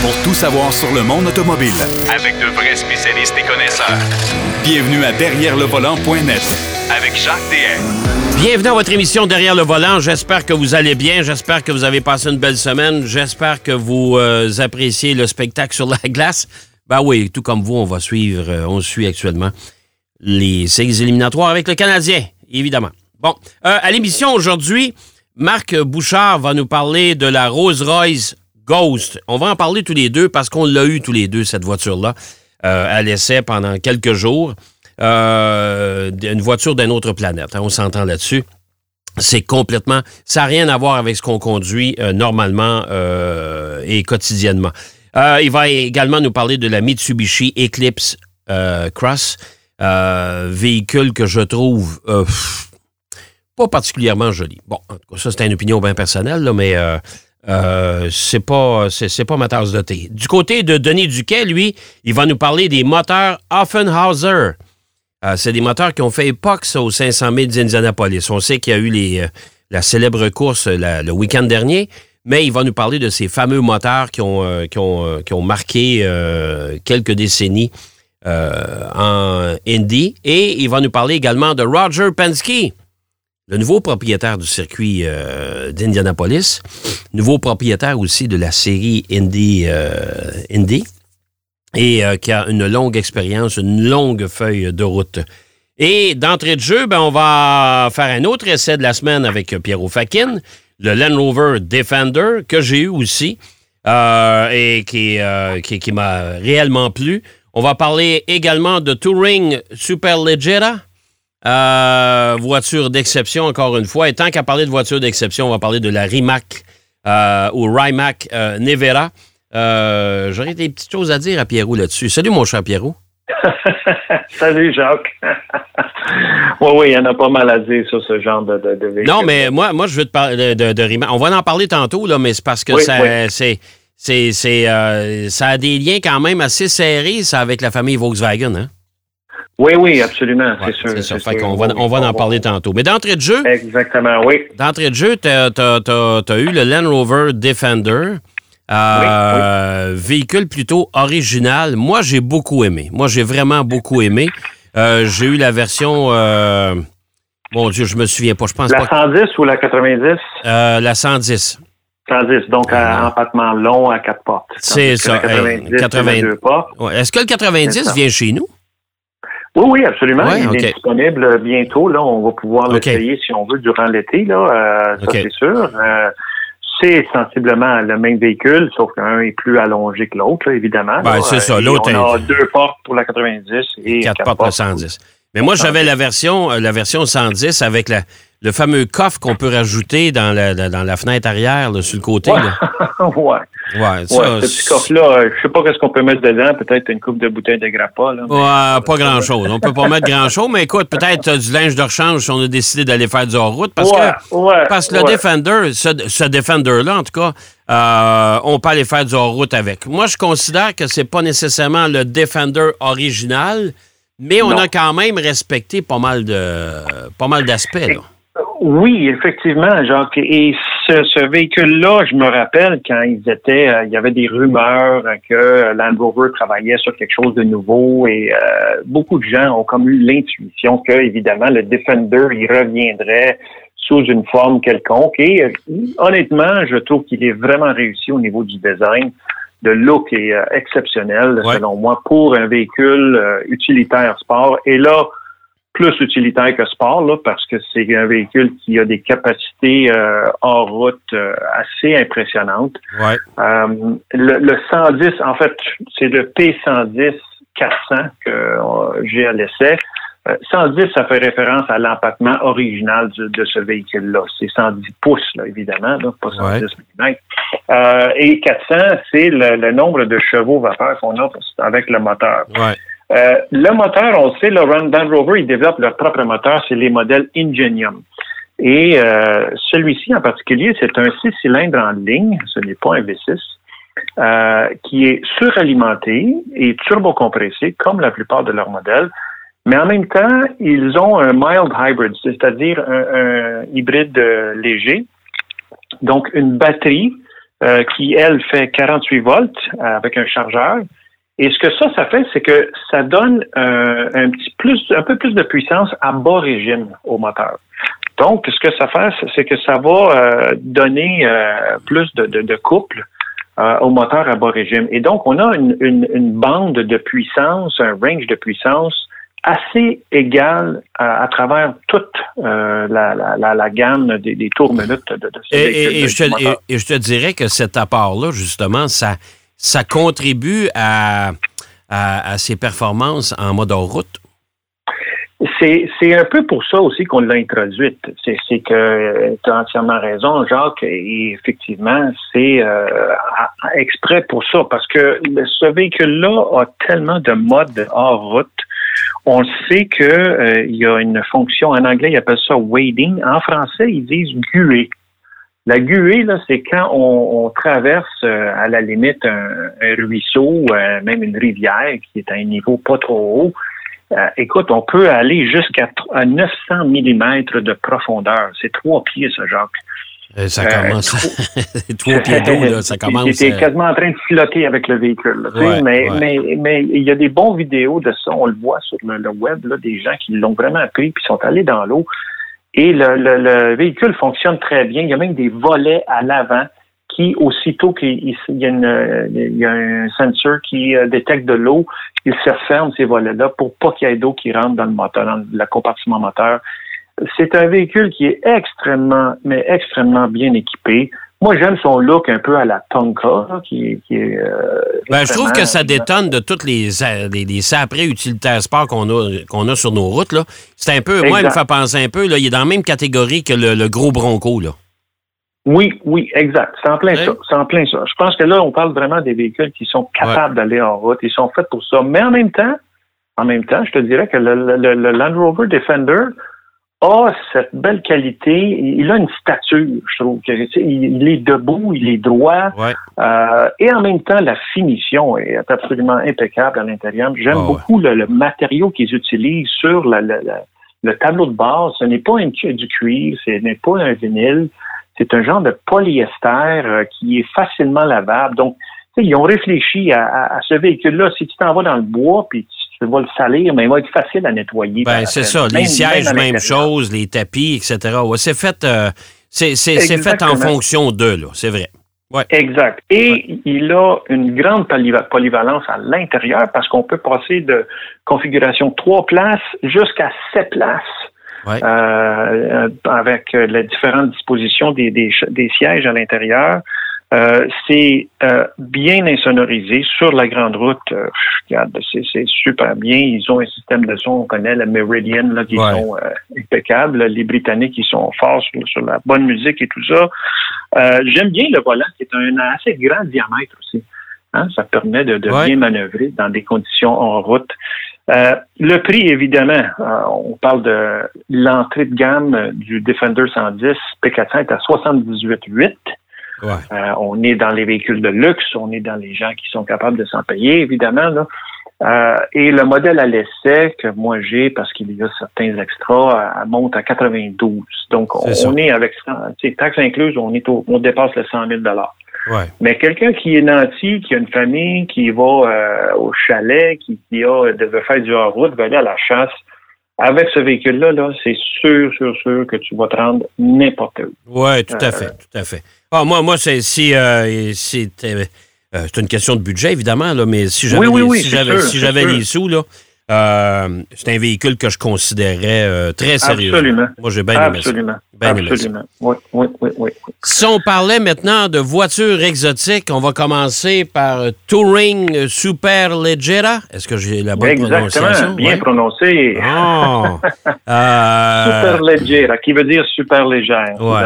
pour tout savoir sur le monde automobile. Avec de vrais spécialistes et connaisseurs. Bienvenue à Derrière le volant.net Avec Jacques DM. Bienvenue à votre émission Derrière le volant. J'espère que vous allez bien. J'espère que vous avez passé une belle semaine. J'espère que vous euh, appréciez le spectacle sur la glace. Ben oui, tout comme vous, on va suivre, euh, on suit actuellement les séries éliminatoires avec le Canadien, évidemment. Bon, euh, à l'émission aujourd'hui, Marc Bouchard va nous parler de la Rolls-Royce Ghost. On va en parler tous les deux parce qu'on l'a eu tous les deux, cette voiture-là, euh, à l'essai pendant quelques jours. Euh, une voiture d'une autre planète, hein, on s'entend là-dessus. C'est complètement... Ça n'a rien à voir avec ce qu'on conduit euh, normalement euh, et quotidiennement. Il va également nous parler de la Mitsubishi Eclipse Cross, véhicule que je trouve pas particulièrement joli. Bon, en tout cas, ça c'est une opinion bien personnelle, là, mais euh, c'est pas c'est, pas ma tasse de thé. Du côté de Denis Duquet, lui, il va nous parler des moteurs Offenhauser. Euh, c'est des moteurs qui ont fait époque aux 500 000 d'Indianapolis. On sait qu'il y a eu euh, la célèbre course le week-end dernier, mais il va nous parler de ces fameux moteurs qui ont, qui ont, marqué quelques décennies en Indy. Et il va nous parler également de Roger Penske, le nouveau propriétaire du circuit euh, d'Indianapolis, nouveau propriétaire aussi de la série Indy, euh, Indy et euh, qui a une longue expérience, une longue feuille de route. Et d'entrée de jeu, ben, on va faire un autre essai de la semaine avec Pierrot Fakin, le Land Rover Defender, que j'ai eu aussi et qui, qui, qui m'a réellement plu. On va parler également de Touring Superleggera, euh, voiture d'exception, encore une fois. Et tant qu'à parler de voiture d'exception, on va parler de la Rimac euh, ou Rimac euh, Nevera. J'aurais des petites choses à dire à Pierrot là-dessus. Salut, mon cher Pierrot. Salut Jacques. oui, oui, il y en a pas mal à dire sur ce genre de, de, de véhicule. Non, mais moi, moi, je veux te parler de, Rimac. On va en parler tantôt, là, mais c'est parce que Oui, ça, oui. c'est, ça a des liens quand même assez serrés, ça, avec la famille Volkswagen. Hein? Oui, oui, absolument, Ouais, c'est sûr. c'est c'est Fait sûr. qu'on va, on va en parler tantôt. Mais d'entrée de jeu, Exactement, oui. D'entrée de jeu, tu as, eu le Land Rover Defender. Euh, Véhicule plutôt original. Moi, j'ai beaucoup aimé. Moi, j'ai vraiment beaucoup aimé. Euh, j'ai eu la version. euh, mon Dieu, je me souviens pas. Je pense La pas. 110 ou la 90? Euh, la 110. 110, donc Ah. à empattement long à quatre portes. C'est ça, La 90, hey, 80. c'est à deux portes. Ouais. Est-ce que le C'est 90 ça. vient chez nous? Oui, oui, absolument. Ouais, Il est disponible bientôt. Là, on va pouvoir Ok. l'essayer si on veut durant l'été. Là, euh, ça c'est sûr. Euh, c'est sensiblement le même véhicule, sauf qu'un est plus allongé que l'autre, évidemment. Ben, c'est ça. Euh, et L'autre On a deux portes pour la 90 et Quatre quatre portes le 110. Mais moi, j'avais la version, la version 110 avec la, le fameux coffre qu'on peut rajouter dans la, la- dans la fenêtre arrière, là, sur le côté. Ouais. là. ouais. Ouais, ça, Ouais, ce petit coffre-là, euh, je sais pas qu'est-ce qu'on peut mettre dedans. Peut-être une coupe de bouteille de grappa. Là. Ouais, pas grand-chose. On peut pas mettre grand-chose, mais écoute, peut-être euh, du linge de rechange si on a décidé d'aller faire du hors-route. Parce que, parce que le. Defender, ce, ce Defender-là, en tout cas, euh, on peut aller faire du hors-route avec. Moi, je considère que c'est pas nécessairement le Defender original, mais on Non. a quand même respecté pas mal de pas mal d'aspects. Oui, effectivement, Jacques. Et ce, ce véhicule-là, je me rappelle quand ils étaient, euh, il y avait des rumeurs que Land Rover travaillait sur quelque chose de nouveau et euh, beaucoup de gens ont comme eu l'intuition que, évidemment, le Defender, il reviendrait sous une forme quelconque. Et euh, honnêtement, je trouve qu'il est vraiment réussi au niveau du design. Le look est euh, exceptionnel, Ouais. selon moi, pour un véhicule utilitaire sport. Et là, plus utilitaire que sport, là, parce que c'est un véhicule qui a des capacités euh, hors route euh, assez impressionnantes. Ouais. Euh, le, le 110, en fait, c'est le P110 400 que euh, j'ai à l'essai. Euh, 110, ça fait référence à l'empattement original du- de ce véhicule-là. C'est 110 pouces, là, évidemment, là, pas 110 mm. Euh, et 400, c'est le, le nombre de chevaux vapeur qu'on a avec le moteur. Ouais. Euh, le moteur, on sait, le Land Rover, ils développent leur propre moteur, c'est les modèles Ingenium. Et euh, celui-ci en particulier, c'est un six cylindres en ligne, ce n'est pas un V6, euh, qui est suralimenté et turbocompressé, comme la plupart de leurs modèles. Mais en même temps, ils ont un mild hybrid, c'est-à-dire un, hybride léger. Donc, une batterie qui, elle, fait 48 volts avec un chargeur. Et ce que ça, ça fait, c'est que ça donne un petit plus, un peu plus de puissance à bas régime au moteur. Donc, ce que ça fait, c'est que ça va donner plus de, de, de couple euh, au moteur à bas régime. Et donc, on a une, une, bande de puissance, un range de puissance assez égal à, travers toute euh, la, la, la, gamme des, des tours minutes de, de ce et, et, je te, et, je te, dirais que cet apport-là, justement, ça, ça contribue à, ses performances en mode hors route? C'est un peu pour ça aussi qu'on l'a introduite. C'est que tu as entièrement raison, Jacques, et effectivement, c'est euh, exprès pour ça, parce que ce véhicule-là a tellement de modes hors route. On sait qu'il euh, y a une fonction, en anglais, ils appellent ça wading. En français, ils disent guer. La guée, là, c'est quand on, traverse euh, à la limite un, un ruisseau, euh, même une rivière qui est à un niveau pas trop haut euh, écoute, on peut aller jusqu'à 900 mm de profondeur. C'est trois pieds, ça, Jacques. Ça commence. Euh, trois pieds d'eau, là, ça commence. C'était quasiment en train de flotter avec le véhicule. mais, mais, mais il y a des bons vidéos de ça. On le voit sur le, web, là, des gens qui l'ont vraiment pris puis sont allés dans l'eau. Et le, le, véhicule fonctionne très bien. Il y a même des volets à l'avant qui, aussitôt qu'il y, a un sensor qui euh, détecte de l'eau, il se ferme ces volets-là pour pas qu'il y ait d'eau qui rentre dans le moteur, dans le compartiment moteur. C'est un véhicule qui est extrêmement, mais extrêmement bien équipé. Moi, j'aime son look un peu à la Tonka, qui, qui est. Euh, ben, je trouve que ça détonne de toutes les, les, les utilitaires sport qu'on a, qu'on a sur nos routes. C'est un peu, moi, il me fait penser un peu, là, il est dans la même catégorie que le, le gros Bronco. Là. Oui, oui, exact. C'est en plein ça. C'est en plein ça. Je pense que là, on parle vraiment des véhicules qui sont capables d'aller en route. Ils sont faits pour ça. Mais en même temps, en même temps, je te dirais que le, Land Rover Defender a cette belle qualité. Il a une stature, je trouve. Il est debout, il est droit. Euh, et en même temps, la finition est absolument impeccable à l'intérieur. J'aime beaucoup le, matériau qu'ils utilisent sur le tableau de base. Ce n'est pas un, du cuir, ce n'est pas un vinyle. C'est un genre de polyester euh, qui est facilement lavable. Donc, ils ont réfléchi à, ce véhicule-là. Si tu t'en vas dans le bois, puis tu vas le salir, mais il va être facile à nettoyer. Ben, c'est ça. les sièges, même, chose, les tapis, etc. c'est fait, euh, c'est, fait en fonction d'eux, là. C'est vrai. Ouais. Exact. Et il a une grande polyvalence à l'intérieur parce qu'on peut passer de configuration trois places jusqu'à sept places. Euh, avec les différentes dispositions des, des, sièges à l'intérieur. Euh, c'est euh, bien insonorisé sur la grande route. regarde, c'est super bien. Ils ont un système de son, on connaît la Meridian, là, qui sont impeccables. Les Britanniques, ils sont forts sur, la bonne musique et tout ça. J'aime bien le volant, qui est un assez grand diamètre aussi. Hein. Ça permet de, bien manœuvrer dans des conditions en route. Euh, le prix, évidemment, euh, on parle de l'entrée de gamme du Defender 110 P400 est à 78,8. Ouais. Euh, on est dans les véhicules de luxe, on est dans les gens qui sont capables de s'en payer, évidemment. Là. et le modèle à l'essai que moi j'ai, parce qu'il y a certains extras, monte à 92. Donc, on, est avec taxes incluses, on est on dépasse les 100 000 mais quelqu'un qui est nanti, qui a une famille, qui va euh, au chalet, qui, qui a, veut faire du hors-route, va aller à la chasse, avec ce véhicule-là, -là, c'est sûr, sûr, sûr que tu vas te rendre n'importe où. Oui, tout à euh, fait, tout à fait. Ah, moi, moi c'est si, euh, c'est une question de budget, évidemment, là, mais si j'avais si j'avais les sous, là, euh, c'est un véhicule que je considérais euh, très sérieux. Absolument. Moi, j'ai bien aimé ça. Absolument. Oui, oui, oui, oui, Si on parlait maintenant de voitures exotiques, on va commencer par Touring Super Leggera. Est-ce que j'ai la bonne Exactement, prononciation? bien prononcé. Oh. euh... Super Leggera, qui veut dire super légère. Ouais.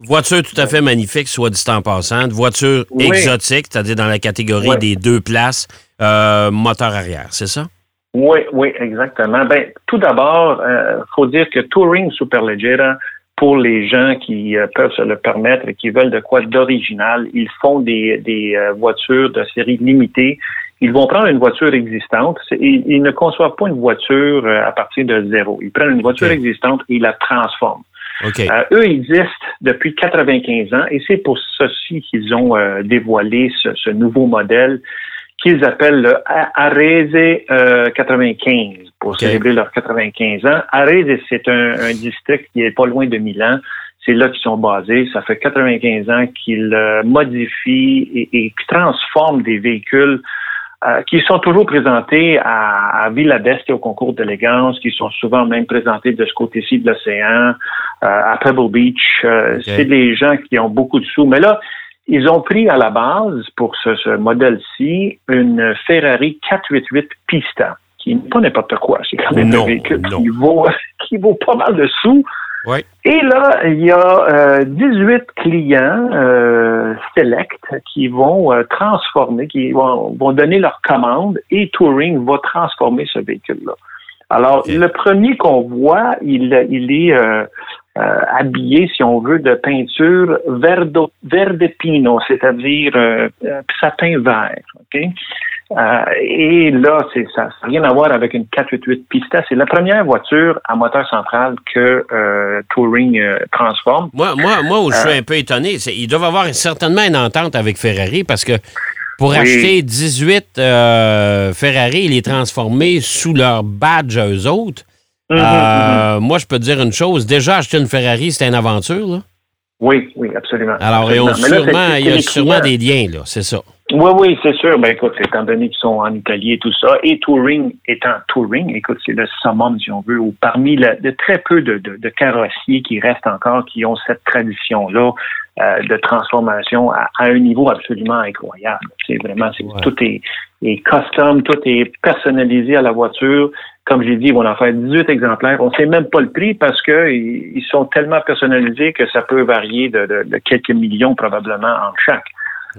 Voiture tout à fait magnifique, soit dit en passant. Voiture exotique, c'est-à-dire dans la catégorie des deux places, moteur arrière, c'est ça? Oui, oui, exactement. Ben, tout d'abord, euh, faut dire que Touring Superleggera, pour les gens qui euh, peuvent se le permettre et qui veulent de quoi d'original, ils font des, des euh, voitures de série limitée. Ils vont prendre une voiture existante. Ils, ils, ne conçoivent pas une voiture à partir de zéro. Ils prennent une voiture existante et ils la transforment. Euh, eux existent depuis 95 ans et c'est pour ceci qu'ils ont euh, dévoilé ce, nouveau modèle qu'ils appellent le Arese 95 pour célébrer leurs 95 ans. Arese, c'est un, district qui est pas loin de Milan. C'est là qu'ils sont basés. Ça fait 95 ans qu'ils modifient et, et transforment des véhicules euh, qui sont toujours présentés à, à Villa d'Est et au concours d'élégance, qui sont souvent même présentés de ce côté-ci de l'océan, euh, à Pebble Beach. Euh, c'est des gens qui ont beaucoup de sous. Mais là, ils ont pris à la base, pour ce, ce modèle-ci, une Ferrari 488 Pista, qui n'est pas n'importe quoi. C'est quand même un véhicule qui vaut, qui vaut pas mal de sous. Et là, il y a 18 euh, clients euh, select qui vont euh, transformer, qui vont, donner leur commande et Touring va transformer ce véhicule-là. Alors, le premier qu'on voit, il, il est euh, habillé, si on veut, de peinture verdo, verde pino, c'est-à-dire sapin vert. ok? Euh, et là, c'est ça n'a rien à voir avec une 488 Pista. C'est la première voiture à moteur central que euh, Touring euh, transforme. Moi, moi, moi, où je suis un peu étonné, c'est ils doivent avoir certainement une entente avec Ferrari parce que pour acheter 18 Ferrari et les transformer sous leur badge à eux autres, mm-hmm, mm-hmm. moi, je peux te dire une chose. Déjà, acheter une Ferrari, c'est une aventure, là. Oui, oui, absolument. Alors, il y a sûrement des liens, là, c'est ça. Oui, oui, c'est sûr. Ben écoute, étant donné qu'ils sont en Italie et tout ça, et Touring étant Touring, écoute, c'est le summum, si on veut, ou parmi le, de très peu de, de, carrossiers qui restent encore, qui ont cette tradition-là euh, de transformation à, un niveau absolument incroyable. C'est vraiment, c'est, tout est, est custom, tout est personnalisé à la voiture. Comme j'ai dit, ils vont en faire 18 exemplaires. On ne sait même pas le prix parce que ils sont tellement personnalisés que ça peut varier de, de quelques millions probablement en chaque.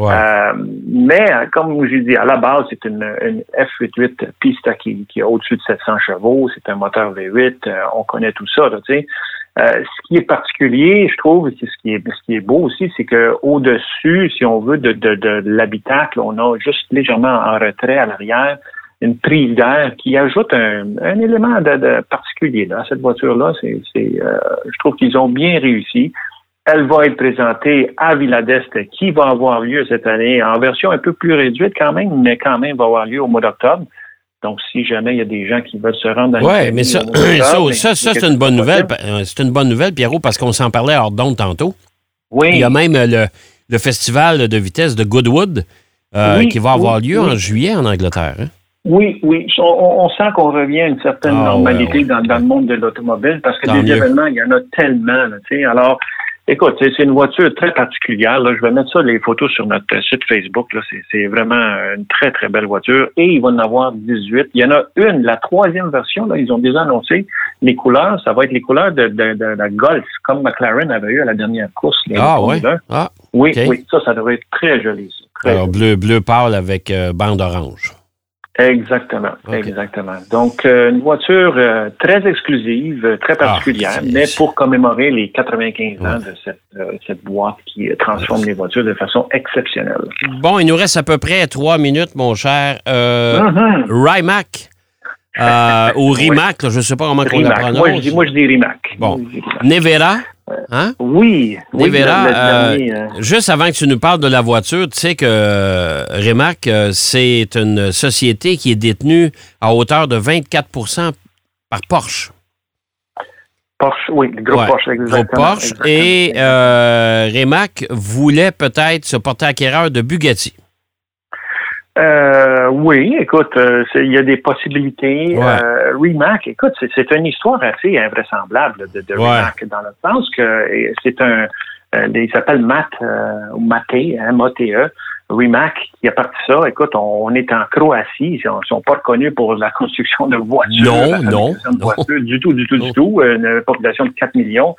Euh, mais, comme j'ai dit, à la base, c'est une, une F88 Pista qui, a au-dessus de 700 chevaux. C'est un moteur V8. Euh, on connaît tout ça, sais. Euh, ce qui est particulier, je trouve, c'est ce qui est est beau aussi, c'est que au-dessus, si on veut, de, l'habitacle, on a juste légèrement en retrait à l'arrière une prise d'air qui ajoute un, élément particulier là, à cette voiture-là. Je trouve qu'ils ont bien réussi. Elle va être présentée à Villa d'Est qui va avoir lieu cette année en version un peu plus réduite quand même, mais quand même va avoir lieu au mois d'octobre. Donc, si jamais il y a des gens qui veulent se rendre dans Oui, mais ça, ça, ça, c'est une bonne nouvelle. Euh, c'est une bonne nouvelle, Pierrot, parce qu'on s'en parlait hors d'onde tantôt. Oui. Il y a même le, le festival de vitesse de Goodwood euh, qui va avoir lieu en juillet en Angleterre. Hein? Oui, oui. On, sent qu'on revient à une certaine ah, normalité Dans, dans, le monde de l'automobile parce que des événements, il y en a tellement. Là, alors, Écoute, c'est une voiture très particulière. Là. Je vais mettre ça, les photos sur notre site Facebook. C'est vraiment une très, très belle voiture. Et il va en avoir 18. Il y en a une, la troisième version, là, ils ont déjà annoncé les couleurs. Ça va être les couleurs de, la Golf, comme McLaren avait eu à la dernière course. ah, ouais? ah, oui, oui. Ça, ça devrait être très joli. Alors, bleu, bleu pâle avec euh, bande orange. Exactement, exactement. Donc, euh, une voiture euh, très exclusive, euh, très ah, particulière, mais pour commémorer les 95 ans de cette, cette boîte qui transforme les voitures de façon exceptionnelle. Bon, il nous reste à peu près trois minutes, mon cher. Uh Rimac. ou Rimac, je ne sais pas comment on la prononce. Moi, je dis, moi, je dis Rimac. Bon. Nevera. Hein? Oui. Nevera, euh, euh, juste avant que tu nous parles de la voiture, tu sais que euh, Rimac, c'est une société qui est détenue à hauteur de 24% par Porsche. Porsche, oui, le groupe Porsche, exactement. Groupe Porsche. Et Rimac voulait peut-être se porter acquéreur de Bugatti. Euh, oui, écoute, euh, il y a des possibilités. Euh, Remac, écoute, c'est une histoire assez invraisemblable de, de Remac, dans le sens que c'est un, euh, il s'appelle Matt ou Maté, hein, M-A-T-E. Remac qui a parti ça. Écoute, on, est en Croatie. Ils ne sont pas reconnus pour la construction de voitures. Non, non. du tout, du tout, du tout. Une population de 4 millions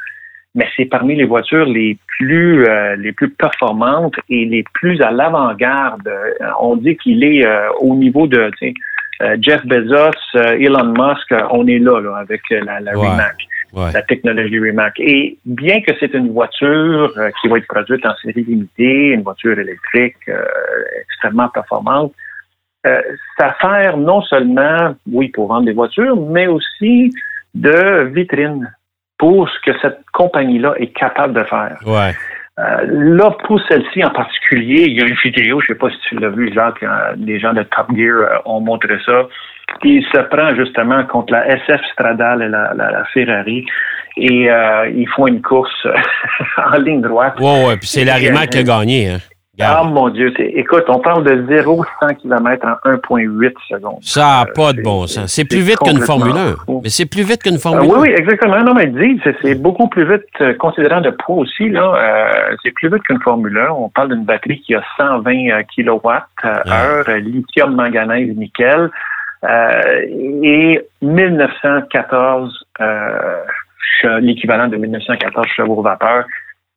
mais c'est parmi les voitures les plus euh, les plus performantes et les plus à l'avant-garde. Euh, on dit qu'il est euh, au niveau de Jeff Bezos, Elon Musk, on est là, là avec la, la Rimac, la technologie Rimac. Et bien que c'est une voiture qui va être produite en série limitée, une voiture électrique extrêmement performante, ça sert non seulement, oui, pour vendre des voitures, mais aussi de vitrine pour ce que cette compagnie-là est capable de faire. Ouais. Euh, là, pour celle-ci en particulier, il y a une vidéo, je ne sais pas si tu l'as vu, Jacques, euh, les gens de Top Gear euh, ont montré ça. Il se prend justement contre la SF Stradale et la, la, Ferrari et ils font une course en ligne droite. Ouais, ouais, puis c'est Larimac qui a gagné. Hein. Ah mon Dieu, écoute, on parle de 0 100 km en 1,8 secondes. Ça n'a pas de bon sens. C'est plus vite qu'une Formule 1. Mais c'est plus vite qu'une Formule 1. oui, oui, exactement. Non, mais dis, c'est beaucoup plus vite, euh, considérant le poids aussi, là, euh, c'est plus vite qu'une Formule 1. On parle d'une batterie qui a 120 kW heure, lithium, manganèse, nickel, euh, et 1914, l'équivalent de 1914 chevaux vapeur.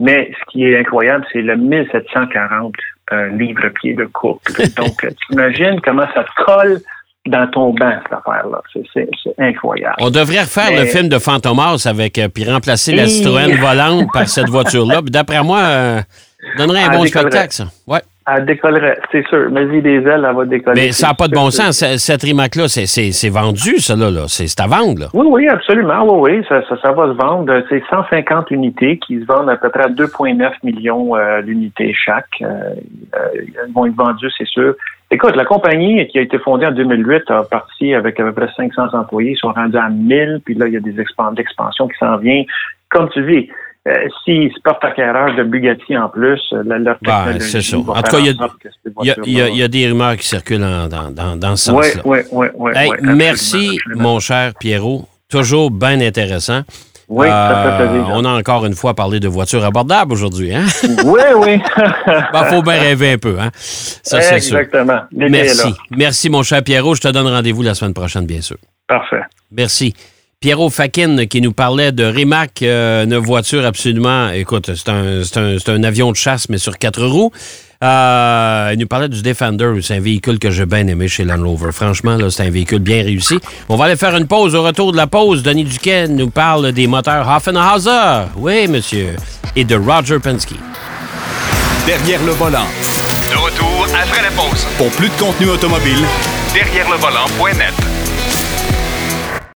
Mais ce qui est incroyable, c'est le 1740 euh, livres-pieds de couple. Donc, tu imagines comment ça te colle dans ton banc, cette affaire-là. C'est incroyable. On devrait refaire le film de Fantomas avec, euh, puis remplacer la Citroën volante par cette voiture-là. D'après moi, euh, donnerait un bon spectacle, ça. Ouais. Elle décollerait, c'est sûr. Mais y des ailes, elle va décoller. Mais ça n'a pas de bon sens. Cette Rimac-là, c'est vendu, ça, là. C'est à vendre, là. Oui, oui, absolument. Oui, oui. Ça, ça, va se vendre. C'est 150 unités qui se vendent à peu près à 2,9 millions euh, d'unités chaque. Euh, euh, elles vont être vendues, c'est sûr. Écoute, la compagnie qui a été fondée en 2008 a parti avec à peu près 500 employés. Ils sont rendus à 1000. Puis là, il y a des expansions qui s'en viennent. Comme tu dis, euh, s'ils se portent acquéreurs de Bugatti en plus, euh, leur technologie... c'est ça. En tout cas, il y, a des rumeurs qui circulent dans, dans, dans ce sens-là. Oui, oui, oui. merci, mon cher Pierrot. Toujours bien intéressant. Oui, ça fait On a encore une fois parlé de voitures abordables aujourd'hui. Hein? Oui, oui. Il ben, faut bien rêver un peu. Hein? Ça, c'est Exactement. Merci. Merci, mon cher Pierrot. Je te donne rendez-vous la semaine prochaine, bien sûr. Parfait. Merci. Pierrot Fakin qui nous parlait de Rimac, euh, une voiture absolument, écoute, c'est un, avion de chasse, mais sur quatre roues. Euh, il nous parlait du Defender, c'est un véhicule que j'ai bien aimé chez Land Rover. Franchement, c'est un véhicule bien réussi. On va aller faire une pause. Au retour de la pause, Denis Duquet nous parle des moteurs Hoffenhauser. Oui, monsieur. Et de Roger Penske. Derrière le volant. De retour après la pause. Pour plus de contenu automobile, derrière le volant.net.